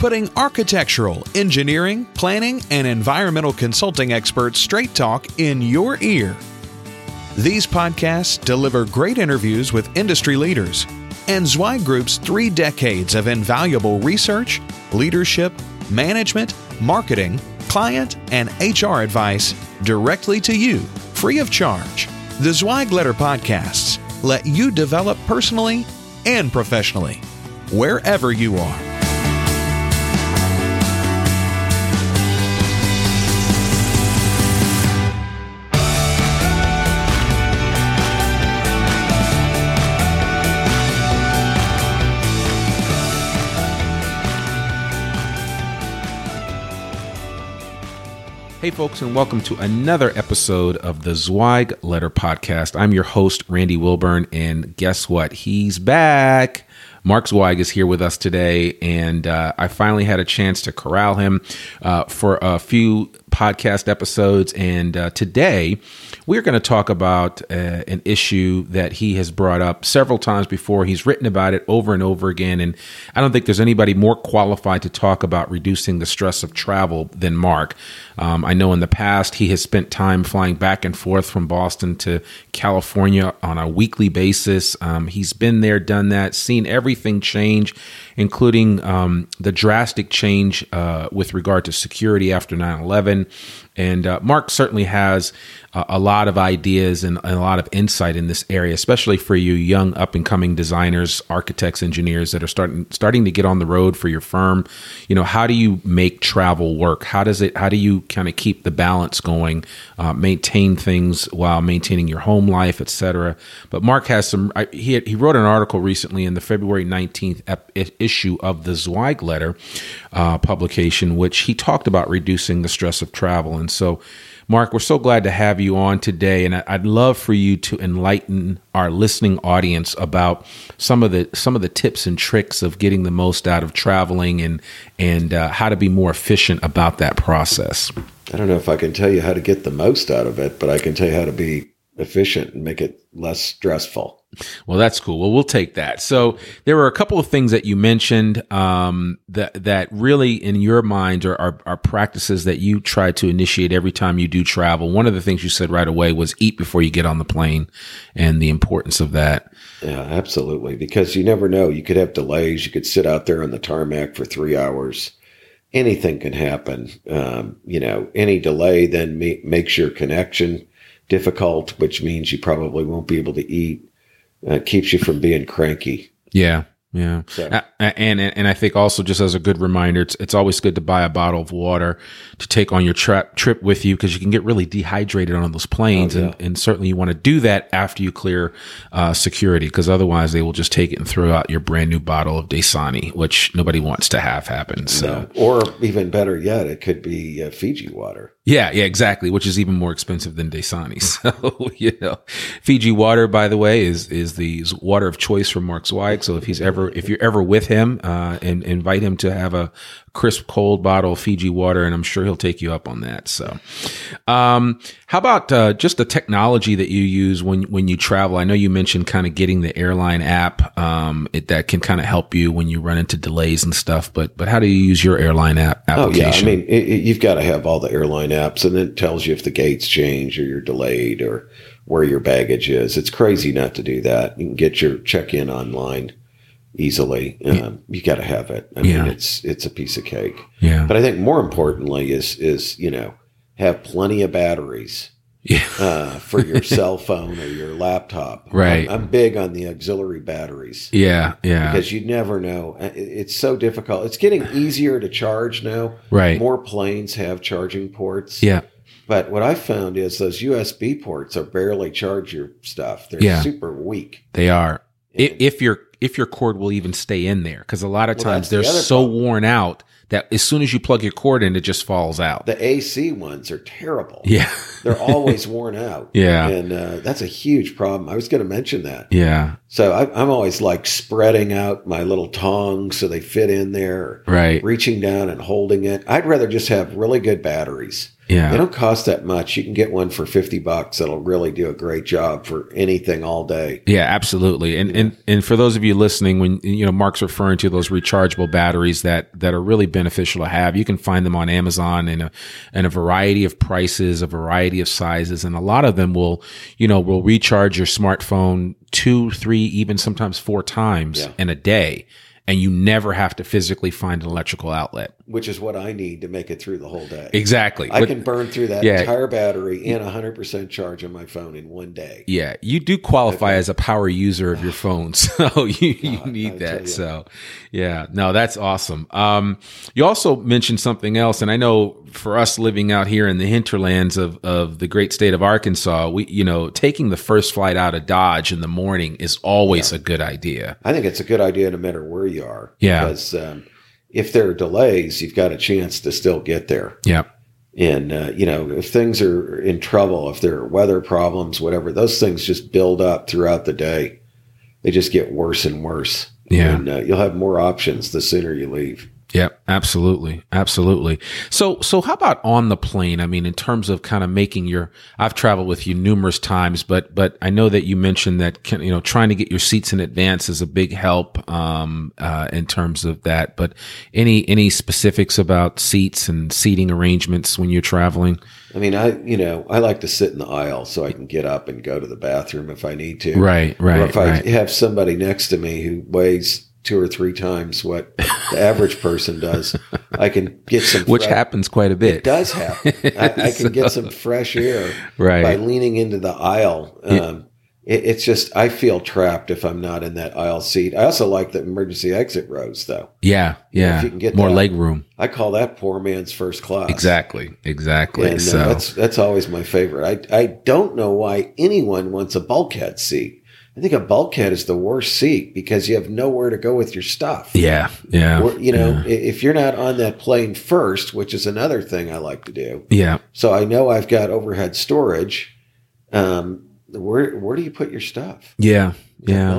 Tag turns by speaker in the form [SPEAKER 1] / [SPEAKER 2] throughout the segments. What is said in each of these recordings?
[SPEAKER 1] putting architectural, engineering, planning, and environmental consulting experts straight talk in your ear. These podcasts deliver great interviews with industry leaders and Zweig Group's three decades of invaluable research, leadership, management, marketing, client, and HR advice directly to you, free of charge. The Zweig Letter Podcasts let you develop personally and professionally, wherever you are.
[SPEAKER 2] Hey, folks, and welcome to another episode of the Zweig Letter Podcast. I'm your host, Randy Wilburn, and guess what? He's back. Mark Zweig is here with us today, and uh, I finally had a chance to corral him uh, for a few podcast episodes. And uh, today, we're going to talk about uh, an issue that he has brought up several times before. He's written about it over and over again. And I don't think there's anybody more qualified to talk about reducing the stress of travel than Mark. Um, I know in the past he has spent time flying back and forth from Boston to California on a weekly basis. Um, he's been there, done that, seen everything change, including um, the drastic change uh, with regard to security after 9 11. And uh, Mark certainly has uh, a lot of ideas and, and, a lot of insight in this area, especially for you young up and coming designers, architects, engineers that are starting starting to get on the road for your firm. You know, how do you make travel work? How does it? How do you kind of keep the balance going, uh, maintain things while maintaining your home life, etc. But Mark has some. I, he he wrote an article recently in the February nineteenth ep- issue of the Zweig Letter uh, publication, which he talked about reducing the stress of travel, and so Mark, we're so glad to have you on today, and I'd love for you to enlighten our listening audience about some of the some of the tips and tricks of getting the most out of traveling and and uh, how to be more efficient about that process.
[SPEAKER 3] I don't know if I can tell you how to get the most out of it, but I can tell you how to be efficient and make it less stressful.
[SPEAKER 2] Well, that's cool. Well, we'll take that. So there were a couple of things that you mentioned um, that that really, in your mind, are, are, are practices that you try to initiate every time you do travel. One of the things you said right away was eat before you get on the plane, and the importance of that.
[SPEAKER 3] Yeah, absolutely. Because you never know. You could have delays. You could sit out there on the tarmac for three hours. Anything can happen. Um, you know, any delay then ma- makes your connection difficult, which means you probably won't be able to eat uh, keeps you from being cranky.
[SPEAKER 2] Yeah. Yeah. So. And, and, and I think also just as a good reminder, it's, it's always good to buy a bottle of water to take on your tra- trip with you because you can get really dehydrated on those planes. Oh, yeah. and, and certainly you want to do that after you clear uh, security because otherwise they will just take it and throw out your brand new bottle of Dasani, which nobody wants to have happen. So, no.
[SPEAKER 3] or even better yet, it could be uh, Fiji water.
[SPEAKER 2] Yeah, yeah, exactly. Which is even more expensive than Dasani. So, you know, Fiji water, by the way, is is the water of choice for Mark Zweig. So if he's ever, if you're ever with him, uh, and invite him to have a crisp cold bottle of Fiji water, and I'm sure he'll take you up on that. So, um, how about uh, just the technology that you use when when you travel? I know you mentioned kind of getting the airline app um, it, that can kind of help you when you run into delays and stuff. But but how do you use your airline app application?
[SPEAKER 3] Oh yeah, I mean it, it, you've got to have all the airline apps, and it tells you if the gates change or you're delayed or where your baggage is. It's crazy not to do that. You can get your check in online easily. Um, you got to have it. I
[SPEAKER 2] Yeah.
[SPEAKER 3] mean, it's it's a piece of cake.
[SPEAKER 2] Yeah.
[SPEAKER 3] But I think more importantly is is you know have plenty of batteries
[SPEAKER 2] Yeah.
[SPEAKER 3] uh, for your cell phone or your laptop.
[SPEAKER 2] Right.
[SPEAKER 3] I'm, I'm big on the auxiliary batteries
[SPEAKER 2] Yeah. Yeah.
[SPEAKER 3] because you never know. Uh, It's so difficult. It's getting easier to charge now.
[SPEAKER 2] Right.
[SPEAKER 3] More planes have charging ports.
[SPEAKER 2] Yeah.
[SPEAKER 3] But what I found is those USB ports are barely charge your stuff. They're
[SPEAKER 2] Yeah.
[SPEAKER 3] super weak.
[SPEAKER 2] They are. If,
[SPEAKER 3] And-
[SPEAKER 2] if your if your cord will even stay in there, because a lot of
[SPEAKER 3] Well,
[SPEAKER 2] times they're
[SPEAKER 3] other
[SPEAKER 2] so
[SPEAKER 3] problem.
[SPEAKER 2] worn out that as soon as you plug your cord in, it just falls out.
[SPEAKER 3] The AC ones are terrible.
[SPEAKER 2] yeah.
[SPEAKER 3] They're always worn out.
[SPEAKER 2] Yeah.
[SPEAKER 3] And uh, that's a huge problem. I was going to mention that.
[SPEAKER 2] Yeah.
[SPEAKER 3] So I, I'm always like spreading out my little tongs so they fit in there,
[SPEAKER 2] Right.
[SPEAKER 3] reaching down and holding it. I'd rather just have really good batteries.
[SPEAKER 2] Yeah.
[SPEAKER 3] They don't cost that much. You can get one for 50 bucks that'll really do a great job for anything all day.
[SPEAKER 2] Yeah, absolutely. And and and for those of you listening, when you know Mark's referring to those rechargeable batteries that that are really beneficial to have, you can find them on Amazon in a in a variety of prices, a variety of sizes, and a lot of them will, you know, will recharge your smartphone two, three, even sometimes four times
[SPEAKER 3] Yeah.
[SPEAKER 2] in a day. And you never have to physically find an electrical outlet.
[SPEAKER 3] Which is what I need to make it through the whole day.
[SPEAKER 2] Exactly.
[SPEAKER 3] I
[SPEAKER 2] But-
[SPEAKER 3] can burn through that
[SPEAKER 2] Yeah.
[SPEAKER 3] entire battery and 100% charge on my phone in one day.
[SPEAKER 2] Yeah, you do qualify as a power user of your phone, so you, you
[SPEAKER 3] I
[SPEAKER 2] need
[SPEAKER 3] tell
[SPEAKER 2] that.
[SPEAKER 3] you.
[SPEAKER 2] So, yeah, no, that's awesome. Um, you also mentioned something else, and I know for us living out here in the hinterlands of of the great state of Arkansas, we you know taking the first flight out of Dodge in the morning is always a good idea.
[SPEAKER 3] I think it's a good idea no matter where you are.
[SPEAKER 2] Yeah.
[SPEAKER 3] Because um, if there are delays, you've got a chance to still get there.
[SPEAKER 2] Yeah,
[SPEAKER 3] And, uh, you know, if things are in trouble, if there are weather problems, whatever, those things just build up throughout the day. They just get worse and worse.
[SPEAKER 2] Yeah.
[SPEAKER 3] And uh, you'll have more options the sooner you leave.
[SPEAKER 2] Yeah, absolutely, absolutely. So, so how about on the plane? I mean, in terms of kind of making your, I've traveled with you numerous times, but but I know that you mentioned that can- you know trying to get your seats in advance is a big help um, uh, in terms of that. But any any specifics about seats and seating arrangements when you're traveling?
[SPEAKER 3] I mean, I, you know, I like to sit in the aisle so I can get up and go to the bathroom if I need to.
[SPEAKER 2] Right, right,
[SPEAKER 3] or if I
[SPEAKER 2] right.
[SPEAKER 3] have somebody next to me who weighs two or three times what the average person does, I can get some.
[SPEAKER 2] Which
[SPEAKER 3] fresh-
[SPEAKER 2] happens quite a
[SPEAKER 3] It
[SPEAKER 2] bit.
[SPEAKER 3] does happen. I, I can get some fresh air
[SPEAKER 2] Right.
[SPEAKER 3] by leaning into the aisle. Um, it, it's just I feel trapped if I'm not in that aisle seat. I also like the emergency exit rows, though.
[SPEAKER 2] Yeah, yeah.
[SPEAKER 3] if you can get
[SPEAKER 2] More
[SPEAKER 3] that.
[SPEAKER 2] leg room.
[SPEAKER 3] I call that poor man's first class.
[SPEAKER 2] Exactly, exactly.
[SPEAKER 3] And uh,
[SPEAKER 2] so
[SPEAKER 3] that's that's always my favorite. I I don't know why anyone wants a bulkhead seat. I think a bulkhead is the worst seat because you have nowhere to go with your stuff.
[SPEAKER 2] yeah, yeah,
[SPEAKER 3] Or, you know, i if you're not on that plane first, which is another thing I like to do.
[SPEAKER 2] yeah.
[SPEAKER 3] So I know I've got overhead storage. Um, where where do you put your stuff?
[SPEAKER 2] Yeah, Yeah.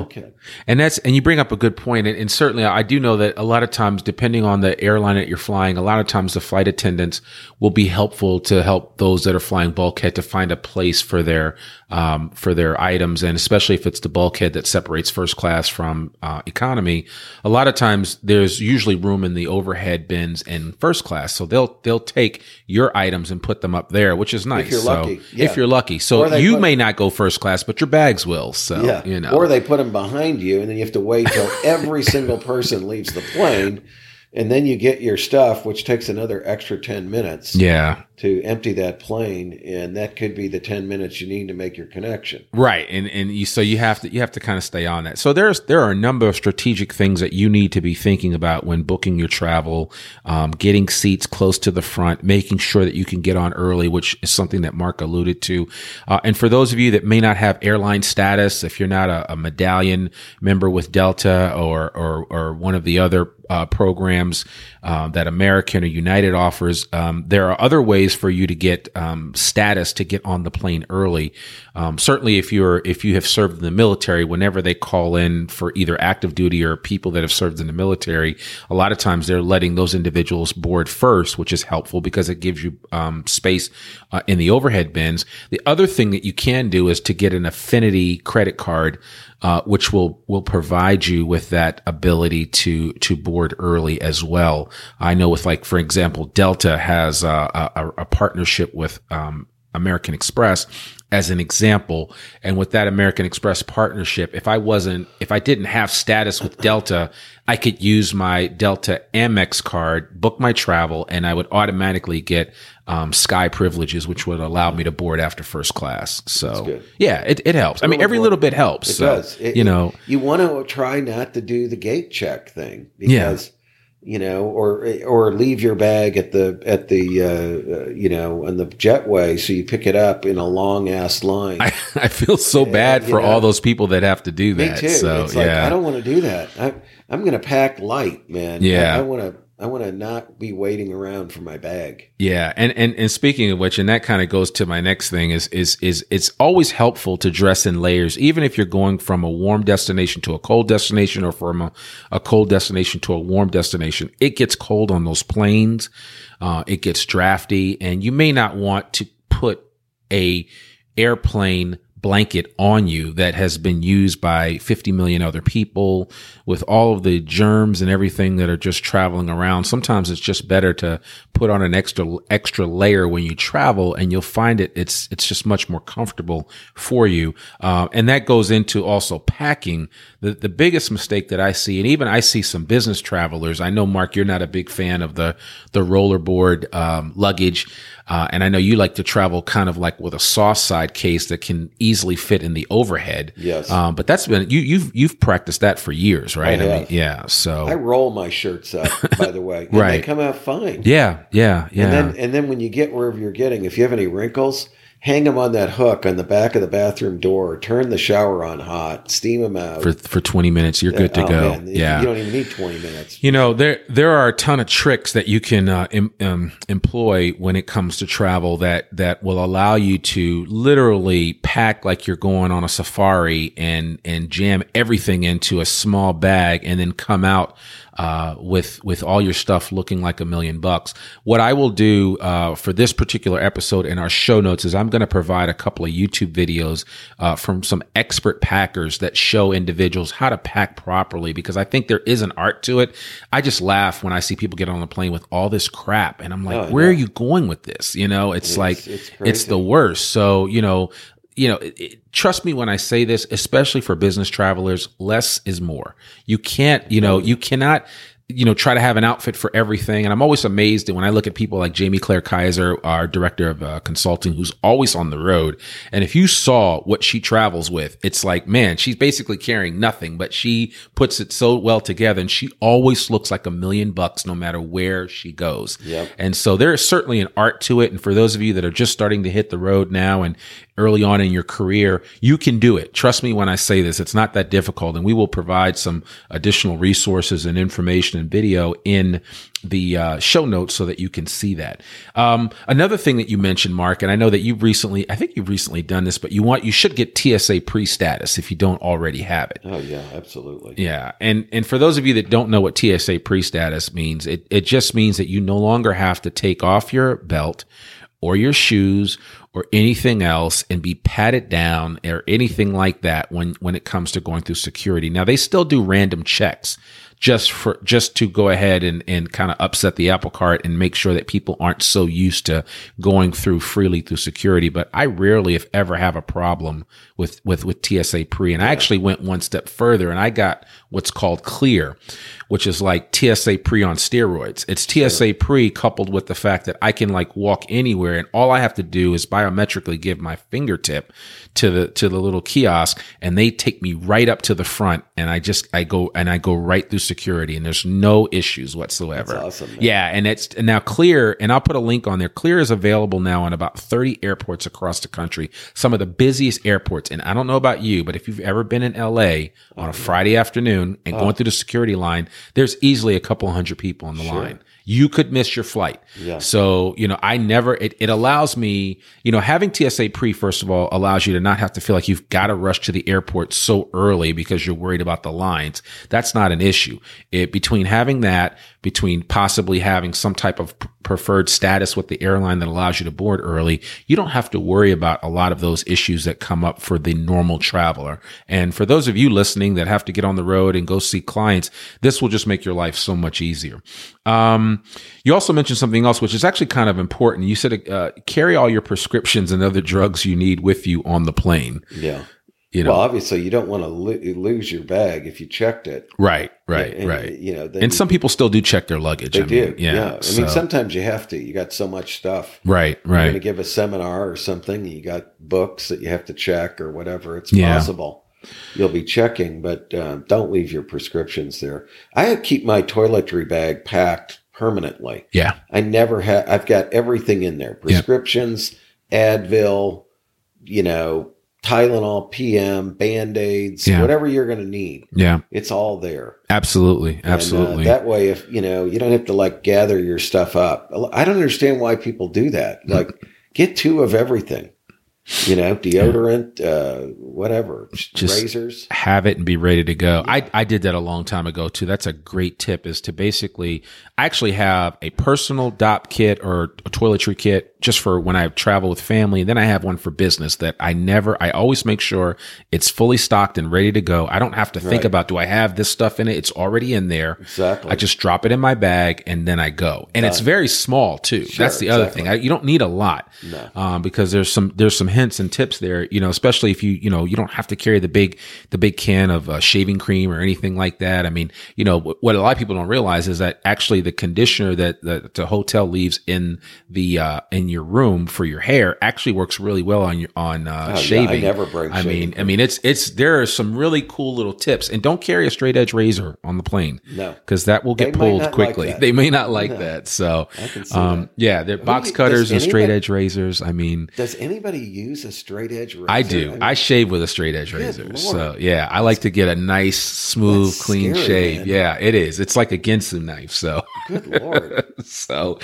[SPEAKER 2] And that's and you bring up a good point, and, and certainly I do know that a lot of times, depending on the airline that you're flying, a lot of times the flight attendants will be helpful to help those that are flying bulkhead to find a place for their um, for their items, and especially if it's the bulkhead that separates first class from uh, economy. A lot of times there's usually room in the overhead bins in first class, so they'll they'll take your items and put them up there, which is nice.
[SPEAKER 3] you're
[SPEAKER 2] So,
[SPEAKER 3] lucky, yeah.
[SPEAKER 2] If you're lucky, so you
[SPEAKER 3] put-
[SPEAKER 2] may not go first class, but your bags will. So
[SPEAKER 3] Yeah.
[SPEAKER 2] you know,
[SPEAKER 3] they put them behind you, and then you have to wait till every single person leaves the plane, and then you get your stuff, which takes another extra ten minutes
[SPEAKER 2] yeah.
[SPEAKER 3] To empty that plane, and that could be the ten minutes you need to make your connection.
[SPEAKER 2] Right, and and you so you have to you have to kind of stay on that. So there's there are a number of strategic things that you need to be thinking about when booking your travel, um, getting seats close to the front, making sure that you can get on early, which is something that Mark alluded to. Uh, and for those of you that may not have airline status, if you're not a, a medallion member with Delta or or or one of the other uh, programs uh, that American or United offers. Um, there are other ways for you to get um, status to get on the plane early. Um, certainly, if you're if you have served in the military, whenever they call in for either active duty or people that have served in the military, a lot of times they're letting those individuals board first, which is helpful because it gives you um, space uh, in the overhead bins. The other thing that you can do is to get an affinity credit card uh, which will will provide you with that ability to to board early as well. I know with like for example, Delta has a, a, a partnership with um, American Express as an example. And with that American Express partnership, if I wasn't, if I didn't have status with Delta, I could use my Delta Amex card, book my travel, and I would automatically get um, Sky privileges, which would allow me to board after first class. So yeah, it, it helps. I mean, every little bit helps.
[SPEAKER 3] It
[SPEAKER 2] so,
[SPEAKER 3] does. It,
[SPEAKER 2] you know,
[SPEAKER 3] you want to try not to do the gate check thing because.
[SPEAKER 2] Yeah
[SPEAKER 3] you know, or or leave your bag at the at the uh, uh, you know on the jetway, so you pick it up in a long ass line.
[SPEAKER 2] I, I feel so bad for know, all those people that have to do that.
[SPEAKER 3] Me too.
[SPEAKER 2] So
[SPEAKER 3] it's
[SPEAKER 2] yeah,
[SPEAKER 3] like, I don't want to do that. I, I'm going to pack light, man.
[SPEAKER 2] Yeah,
[SPEAKER 3] I, I want to I want to not be waiting around for my bag.
[SPEAKER 2] Yeah, and and and speaking of which, and that kind of goes to my next thing is is is it's always helpful to dress in layers, even if you're going from a warm destination to a cold destination, or from a, a cold destination to a warm destination. It gets cold on those planes, uh, it gets drafty, and you may not want to put a airplane blanket on you that has been used by 50 million other people with all of the germs and everything that are just traveling around. Sometimes it's just better to put on an extra, extra layer when you travel and you'll find it. It's, it's just much more comfortable for you. Uh, and that goes into also packing. The, the biggest mistake that I see, and even I see some business travelers. I know, Mark, you're not a big fan of the, the rollerboard, um, luggage. Uh, and I know you like to travel kind of like with a soft side case that can easily fit in the overhead.
[SPEAKER 3] Yes.
[SPEAKER 2] Um, but that's been you you've you've practiced that for years, right?
[SPEAKER 3] I,
[SPEAKER 2] I mean, yeah. So
[SPEAKER 3] I roll my shirts up, by the way, and
[SPEAKER 2] right.
[SPEAKER 3] they come out fine.
[SPEAKER 2] Yeah, yeah, yeah.
[SPEAKER 3] And then and then when you get wherever you're getting, if you have any wrinkles, hang them on that hook on the back of the bathroom door. Turn the shower on hot, steam them out
[SPEAKER 2] for for twenty minutes. You're good to
[SPEAKER 3] oh,
[SPEAKER 2] go.
[SPEAKER 3] Man,
[SPEAKER 2] yeah,
[SPEAKER 3] you don't even need twenty minutes.
[SPEAKER 2] You know there there are a ton of tricks that you can uh, em, um, employ when it comes to travel that that will allow you to literally pack like you're going on a safari and and jam everything into a small bag and then come out uh, with with all your stuff looking like a million bucks. What I will do uh, for this particular episode in our show notes is I'm going to provide a couple of YouTube videos uh, from some expert packers that show individuals how to pack properly because I think there is an art to it. I just laugh when I see people get on the plane with all this crap, and I'm like, oh, where yeah. are you going with this? You know, it's, it's like it's, it's the worst. So you know, you know, it, it, trust me when I say this, especially for business travelers, less is more. You can't, you know, you cannot you know, try to have an outfit for everything. And I'm always amazed that when I look at people like Jamie Claire Kaiser, our director of uh, consulting, who's always on the road. And if you saw what she travels with, it's like, man, she's basically carrying nothing, but she puts it so well together and she always looks like a million bucks no matter where she goes.
[SPEAKER 3] Yep.
[SPEAKER 2] And so there is certainly an art to it. And for those of you that are just starting to hit the road now and early on in your career, you can do it. Trust me when I say this, it's not that difficult. And we will provide some additional resources and information and video in the uh, show notes so that you can see that. Um, another thing that you mentioned, Mark, and I know that you've recently, I think you've recently done this, but you want, you should get TSA pre status if you don't already have it.
[SPEAKER 3] Oh yeah, absolutely.
[SPEAKER 2] Yeah. And, and for those of you that don't know what TSA pre status means, it, it just means that you no longer have to take off your belt or your shoes or anything else and be patted down or anything like that when when it comes to going through security. Now they still do random checks just for just to go ahead and, and kind of upset the apple cart and make sure that people aren't so used to going through freely through security. But I rarely, if ever, have a problem with with with TSA pre. And I actually went one step further and I got what's called clear, which is like TSA pre on steroids. It's TSA pre coupled with the fact that I can like walk anywhere and all I have to do is biometrically give my fingertip to the to the little kiosk and they take me right up to the front and I just I go and I go right through security and there's no issues whatsoever.
[SPEAKER 3] That's awesome. Man.
[SPEAKER 2] Yeah, and it's and now Clear and I'll put a link on there. Clear is available now in about 30 airports across the country. Some of the busiest airports. And I don't know about you, but if you've ever been in LA on a oh, Friday afternoon and oh. going through the security line, there's easily a couple hundred people on the sure. line you could miss your flight.
[SPEAKER 3] Yeah.
[SPEAKER 2] So, you know, I never, it, it allows me, you know, having TSA pre, first of all, allows you to not have to feel like you've got to rush to the airport so early because you're worried about the lines. That's not an issue. It, between having that, between possibly having some type of preferred status with the airline that allows you to board early, you don't have to worry about a lot of those issues that come up for the normal traveler. And for those of you listening that have to get on the road and go see clients, this will just make your life so much easier. Um, you also mentioned something else, which is actually kind of important. You said uh, carry all your prescriptions and other drugs you need with you on the plane.
[SPEAKER 3] Yeah.
[SPEAKER 2] You know,
[SPEAKER 3] well, obviously, you don't want to lo- lose your bag if you checked it.
[SPEAKER 2] right, right,
[SPEAKER 3] And,
[SPEAKER 2] right.
[SPEAKER 3] You know,
[SPEAKER 2] And some people still do check their luggage.
[SPEAKER 3] they
[SPEAKER 2] I
[SPEAKER 3] do.
[SPEAKER 2] mean, yeah,
[SPEAKER 3] yeah. I
[SPEAKER 2] so-
[SPEAKER 3] mean, sometimes you have to. You got so much stuff.
[SPEAKER 2] right, right.
[SPEAKER 3] You're going to give a seminar or something. You got books that you have to check or whatever. It's
[SPEAKER 2] Yeah.
[SPEAKER 3] possible you'll be checking, but um, don't leave your prescriptions there. I keep my toiletry bag packed permanently.
[SPEAKER 2] Yeah,
[SPEAKER 3] I never have. I've got everything in there: prescriptions, Advil, you know, Tylenol, PM, Band Aids,
[SPEAKER 2] Yeah.
[SPEAKER 3] whatever you're going to need.
[SPEAKER 2] yeah,
[SPEAKER 3] It's all there.
[SPEAKER 2] absolutely,
[SPEAKER 3] And, uh,
[SPEAKER 2] absolutely.
[SPEAKER 3] that way, if you know, you don't have to like gather your stuff up. I don't understand why people do that.
[SPEAKER 2] Mm.
[SPEAKER 3] Like, get two of everything. You know, deodorant, uh, whatever,
[SPEAKER 2] Just-
[SPEAKER 3] razors.
[SPEAKER 2] have it and be ready to go. I, I did that a long time ago too. That's a great tip is to basically I actually have a personal Dopp kit or a toiletry kit just for when I travel with family. And then I have one for business that I never, I always make sure it's fully stocked and ready to go. I don't have to think
[SPEAKER 3] Right.
[SPEAKER 2] about, do I have this stuff in it? It's already in there.
[SPEAKER 3] Exactly.
[SPEAKER 2] I just drop it in my bag and then I go. And it's very small too.
[SPEAKER 3] Sure,
[SPEAKER 2] That's the other thing. I, you don't need a lot
[SPEAKER 3] No.
[SPEAKER 2] um, because there's some there's some hints and tips there. You know, especially if you you know you don't have to carry the big the big can of uh, shaving cream or anything like that. I mean, you know wh- what a lot of people don't realize is that actually the conditioner that the, the hotel leaves in the uh, in your room for your hair actually works really well on your on uh,
[SPEAKER 3] Oh, yeah, I
[SPEAKER 2] shaving.
[SPEAKER 3] never bring
[SPEAKER 2] I
[SPEAKER 3] shaving
[SPEAKER 2] mean, I mean it's it's there are some really cool little tips, and don't carry a straight edge razor on the plane.
[SPEAKER 3] No.
[SPEAKER 2] because that will get
[SPEAKER 3] They
[SPEAKER 2] pulled
[SPEAKER 3] not like
[SPEAKER 2] quickly. they may not like
[SPEAKER 3] No.
[SPEAKER 2] that. So,
[SPEAKER 3] I can see
[SPEAKER 2] um,
[SPEAKER 3] that.
[SPEAKER 2] yeah, they're box cutters and straight edge razors. I mean,
[SPEAKER 3] Does anybody use a straight edge razor?
[SPEAKER 2] I do.
[SPEAKER 3] mean,
[SPEAKER 2] I shave with a straight edge razor.
[SPEAKER 3] Lord.
[SPEAKER 2] So yeah, I like to get a nice, smooth,
[SPEAKER 3] That's
[SPEAKER 2] clean
[SPEAKER 3] scary,
[SPEAKER 2] shave.
[SPEAKER 3] man.
[SPEAKER 2] Yeah, it is. It's like a Ginsu knife. So,
[SPEAKER 3] good lord.
[SPEAKER 2] so,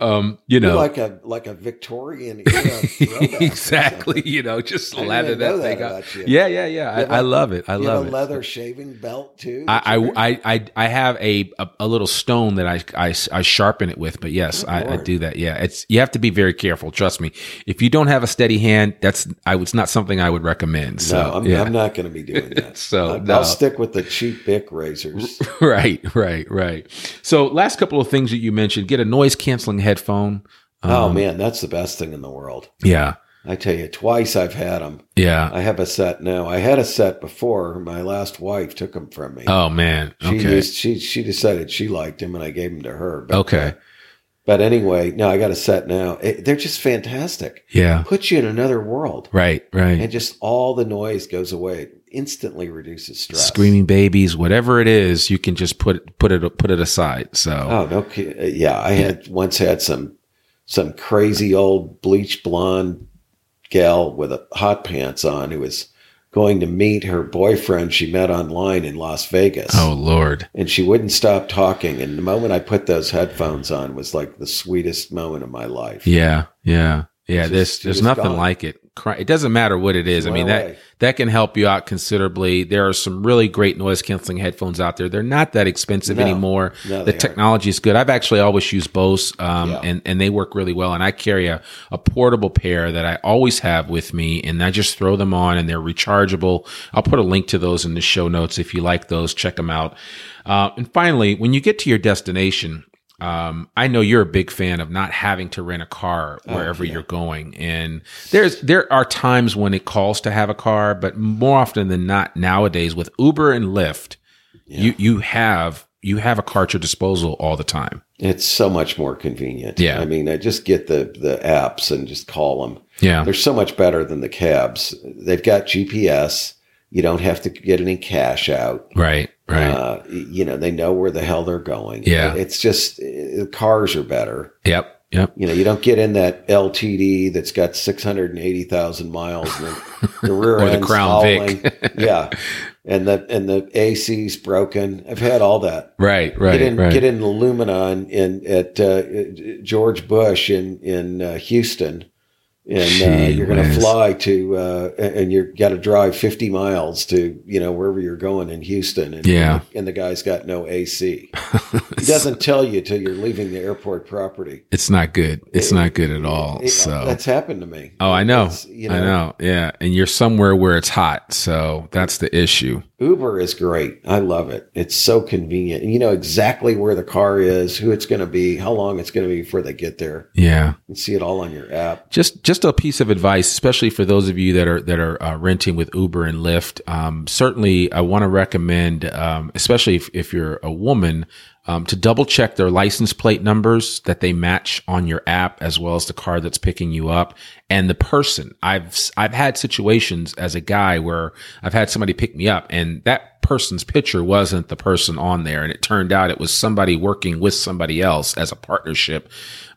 [SPEAKER 2] um, you
[SPEAKER 3] You're
[SPEAKER 2] know,
[SPEAKER 3] like a like a Victorian era
[SPEAKER 2] exactly. You know, just
[SPEAKER 3] I
[SPEAKER 2] lather that
[SPEAKER 3] that
[SPEAKER 2] thing up.
[SPEAKER 3] about you.
[SPEAKER 2] Yeah, yeah, yeah. I, I
[SPEAKER 3] a-
[SPEAKER 2] love it. I
[SPEAKER 3] You
[SPEAKER 2] love
[SPEAKER 3] have a
[SPEAKER 2] it.
[SPEAKER 3] leather shaving belt too.
[SPEAKER 2] I. I, I, I, I have a, a, a little stone that I, I, I sharpen it with, but yes, I, I do that. Yeah. It's, you have to be very careful. Trust me. If you don't have a steady hand, that's, I, it's not something I would recommend. So,
[SPEAKER 3] no, I'm,
[SPEAKER 2] yeah.
[SPEAKER 3] I'm not going to be doing that.
[SPEAKER 2] So,
[SPEAKER 3] I'll,
[SPEAKER 2] no.
[SPEAKER 3] I'll stick with the cheap Bic razors.
[SPEAKER 2] right, right, right. So, last couple of things that you mentioned: get a noise canceling headphone.
[SPEAKER 3] oh
[SPEAKER 2] Um,
[SPEAKER 3] man, that's the best thing in the world.
[SPEAKER 2] Yeah,
[SPEAKER 3] I tell you, twice I've had them.
[SPEAKER 2] yeah.
[SPEAKER 3] I have a set now. I had a set before. My last wife took them from me.
[SPEAKER 2] Oh man.
[SPEAKER 3] she used, she she decided she liked him, and I gave them to her. But,
[SPEAKER 2] Okay.
[SPEAKER 3] uh, but anyway, no, I got a set now. It, they're just fantastic.
[SPEAKER 2] Yeah.
[SPEAKER 3] Put you in another world,
[SPEAKER 2] Right. Right.
[SPEAKER 3] and just all the noise goes away. It instantly reduces stress.
[SPEAKER 2] Screaming babies, whatever it is, you can just put it, put it, put it aside. So.
[SPEAKER 3] Oh no! uh, Yeah, I had once had some some crazy old bleach blonde gal with a hot pants on who was going to meet her boyfriend she met online in Las Vegas.
[SPEAKER 2] Oh Lord.
[SPEAKER 3] And she wouldn't stop talking. And the moment I put those headphones on was like the sweetest moment of my life.
[SPEAKER 2] Yeah. Yeah. Yeah.
[SPEAKER 3] Just-
[SPEAKER 2] there's there's nothing
[SPEAKER 3] gone.
[SPEAKER 2] like it. It doesn't matter what it is. I mean that that can help you out considerably. There are some really great noise canceling headphones out there. They're not that expensive
[SPEAKER 3] No.
[SPEAKER 2] anymore.
[SPEAKER 3] No,
[SPEAKER 2] the
[SPEAKER 3] they aren't.
[SPEAKER 2] technology is good. I've actually always used Bose, um,
[SPEAKER 3] Yeah.
[SPEAKER 2] and and they work really well. And I carry a, a portable pair that I always have with me, and I just throw them on, and they're rechargeable. I'll put a link to those in the show notes if you like those. Check them out. Uh, and finally, when you get to your destination. Um, I know you're a big fan of not having to rent a car wherever you're going, and there's there are times when it calls to have a car, but more often than not nowadays with Uber and Lyft, you you have you have a car at your disposal all the time.
[SPEAKER 3] It's so much more convenient.
[SPEAKER 2] Yeah.
[SPEAKER 3] I mean, I just get the, the apps and just call them.
[SPEAKER 2] Yeah,
[SPEAKER 3] They're so much better than the cabs. They've got GPS. You don't have to get any cash out.
[SPEAKER 2] right, right.
[SPEAKER 3] Uh, you know, they know where the hell they're going.
[SPEAKER 2] Yeah.
[SPEAKER 3] It's just the cars are better.
[SPEAKER 2] yep, yep.
[SPEAKER 3] You know, you don't get in that LTD that's got 680,000 miles and the, the rear
[SPEAKER 2] Or the
[SPEAKER 3] end's
[SPEAKER 2] Crown. Vic.
[SPEAKER 3] yeah. And the, and the AC's broken. I've had all that.
[SPEAKER 2] Right, right,
[SPEAKER 3] Get in,
[SPEAKER 2] right.
[SPEAKER 3] get in the Luminon in at uh, George Bush in in uh, Houston, and uh, you're going to fly to uh, and you've got to drive 50 miles to you know wherever you're going in Houston, and
[SPEAKER 2] Yeah.
[SPEAKER 3] and the guy's got no AC. he doesn't tell you till you're leaving the airport property.
[SPEAKER 2] It's not good. It's not good at all.
[SPEAKER 3] It-
[SPEAKER 2] So
[SPEAKER 3] that's happened to me.
[SPEAKER 2] Oh, I know.
[SPEAKER 3] You
[SPEAKER 2] I know. Yeah. And you're somewhere where it's hot. So that's the issue.
[SPEAKER 3] Uber is great. I love it. It's so convenient. You know exactly where the car is, who it's going to be, how long it's going to be before they get there.
[SPEAKER 2] Yeah.
[SPEAKER 3] And see it all on your app.
[SPEAKER 2] Just just a piece of advice, especially for those of you that are that are uh, renting with Uber and Lyft. Um, certainly, I want to recommend, um, especially if, if you're a woman, um, to double check their license plate numbers that they match on your app as well as the car that's picking you up and the person. I've I've had situations as a guy where I've had somebody pick me up and that person's picture wasn't the person on there. And it turned out it was somebody working with somebody else as a partnership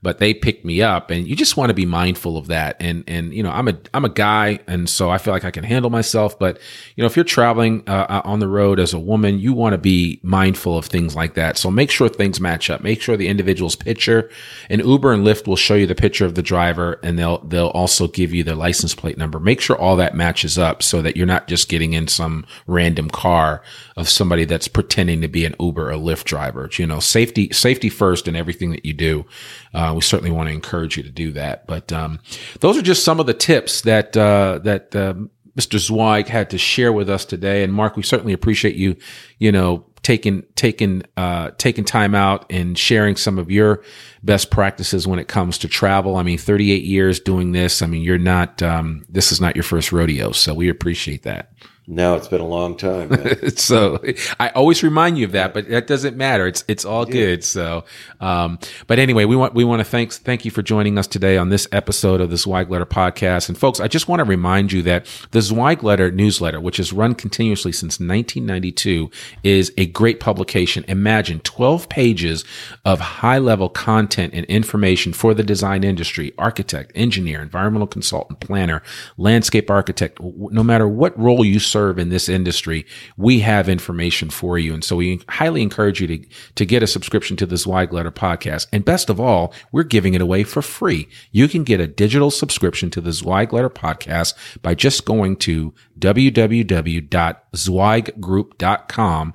[SPEAKER 2] but they picked me up and you just want to be mindful of that. And and you know i'm a i'm a guy and so i feel like i can handle myself but you know if you're traveling uh, uh on the road as a woman you want to be mindful of things like that. So make sure things match up. Make sure the individual's picture and uber and lyft will show you the picture of the driver and they'll they'll also give you their license plate number make sure all that matches up so that you're not just getting in some random car of somebody that's pretending to be an uber or lyft driver you know safety safety first in everything that you do uh, we certainly want to encourage you to do that. But um, those are just some of the tips that uh, that uh, Mr. Zweig had to share with us today. And Mark, we certainly appreciate you, you know, taking taking uh, taking time out and sharing some of your best practices when it comes to travel. I mean, 38 years doing this. I mean, you're not um, this is not your first rodeo, so we appreciate that.
[SPEAKER 3] No, it's been a long time.
[SPEAKER 2] so I always remind you of that, but that doesn't matter. It's it's all yeah. good. So, um, but anyway, we want we want to thank thank you for joining us today on this episode of the Zweig Letter podcast. And folks, I just want to remind you that the Zweig Letter newsletter, which has run continuously since 1992, is a great publication. Imagine 12 pages of high level content and information for the design industry: architect, engineer, environmental consultant, planner, landscape architect. No matter what role you serve in this industry, we have information for you. And so we highly encourage you to, to get a subscription to the Zweig Letter podcast. And best of all, we're giving it away for free. You can get a digital subscription to the Zweig Letter podcast by just going to www.zweiggroup.com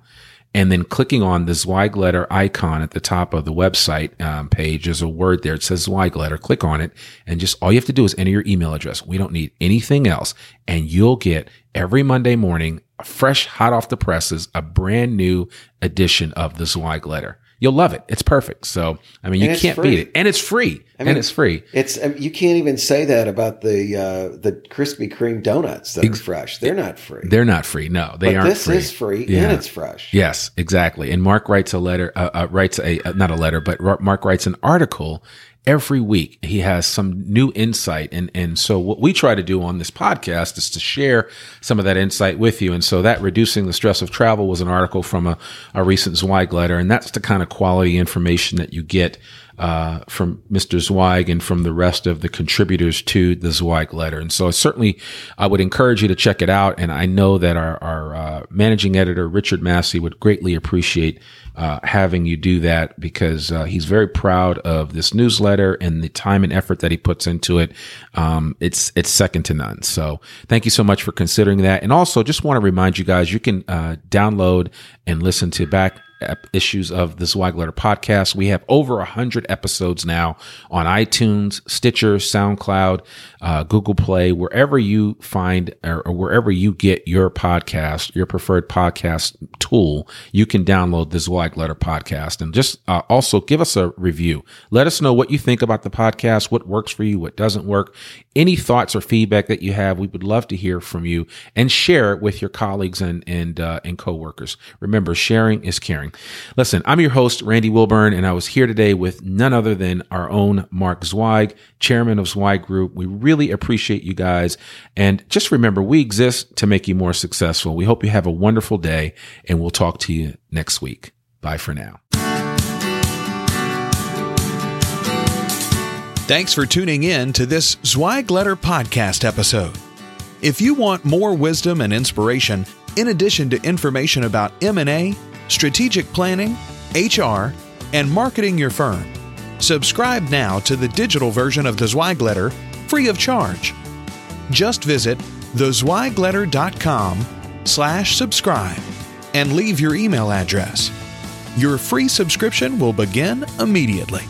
[SPEAKER 2] and then clicking on the Zweig letter icon at the top of the website um, page. There's a word there. It says Zweig letter. Click on it and just all you have to do is enter your email address. We don't need anything else. And you'll get every Monday morning, fresh, hot off the presses, a brand new edition of the Zweig letter. You'll love it. It's perfect. So, I mean, you can't free. beat it. And it's free. I mean, and it's free.
[SPEAKER 3] It's you can't even say that about the uh, the Krispy Kreme donuts that Ex- are fresh. They're not free.
[SPEAKER 2] They're not free. No, they but aren't.
[SPEAKER 3] This
[SPEAKER 2] free.
[SPEAKER 3] is free yeah. and it's fresh.
[SPEAKER 2] Yes, exactly. And Mark writes a letter. Uh, uh, writes a uh, not a letter, but Mark writes an article every week he has some new insight and and so what we try to do on this podcast is to share some of that insight with you and so that reducing the stress of travel was an article from a, a recent Zweig letter and that's the kind of quality information that you get uh, from Mr. Zweig and from the rest of the contributors to the Zweig letter. And so certainly I would encourage you to check it out. And I know that our, our uh, managing editor, Richard Massey, would greatly appreciate uh, having you do that because uh, he's very proud of this newsletter and the time and effort that he puts into it. Um, it's it's second to none. So thank you so much for considering that. And also, just want to remind you guys, you can uh, download and listen to back issues of the Zweig Letter podcast. We have over a hundred episodes now on iTunes, Stitcher, SoundCloud, uh, Google Play, wherever you find or, or, wherever you get your podcast, your preferred podcast tool, you can download the Zweig Letter podcast and just uh, also give us a review. Let us know what you think about the podcast, what works for you, what doesn't work, any thoughts or feedback that you have. We would love to hear from you and share it with your colleagues and and uh, and coworkers. Remember, sharing is caring. Listen, I'm your host Randy Wilburn, and I was here today with none other than our own Mark Zweig, chairman of Zweig Group. We really appreciate you guys. And just remember, we exist to make you more successful. We hope you have a wonderful day, and we'll talk to you next week. Bye for now.
[SPEAKER 1] Thanks for tuning in to this Zweig Letter podcast episode. If you want more wisdom and inspiration, in addition to information about M&A, strategic planning, HR, and marketing your firm, subscribe now to the digital version of the Zweig Letter free of charge. Just visit thezweigletter.com slash subscribe and leave your email address. Your free subscription will begin immediately.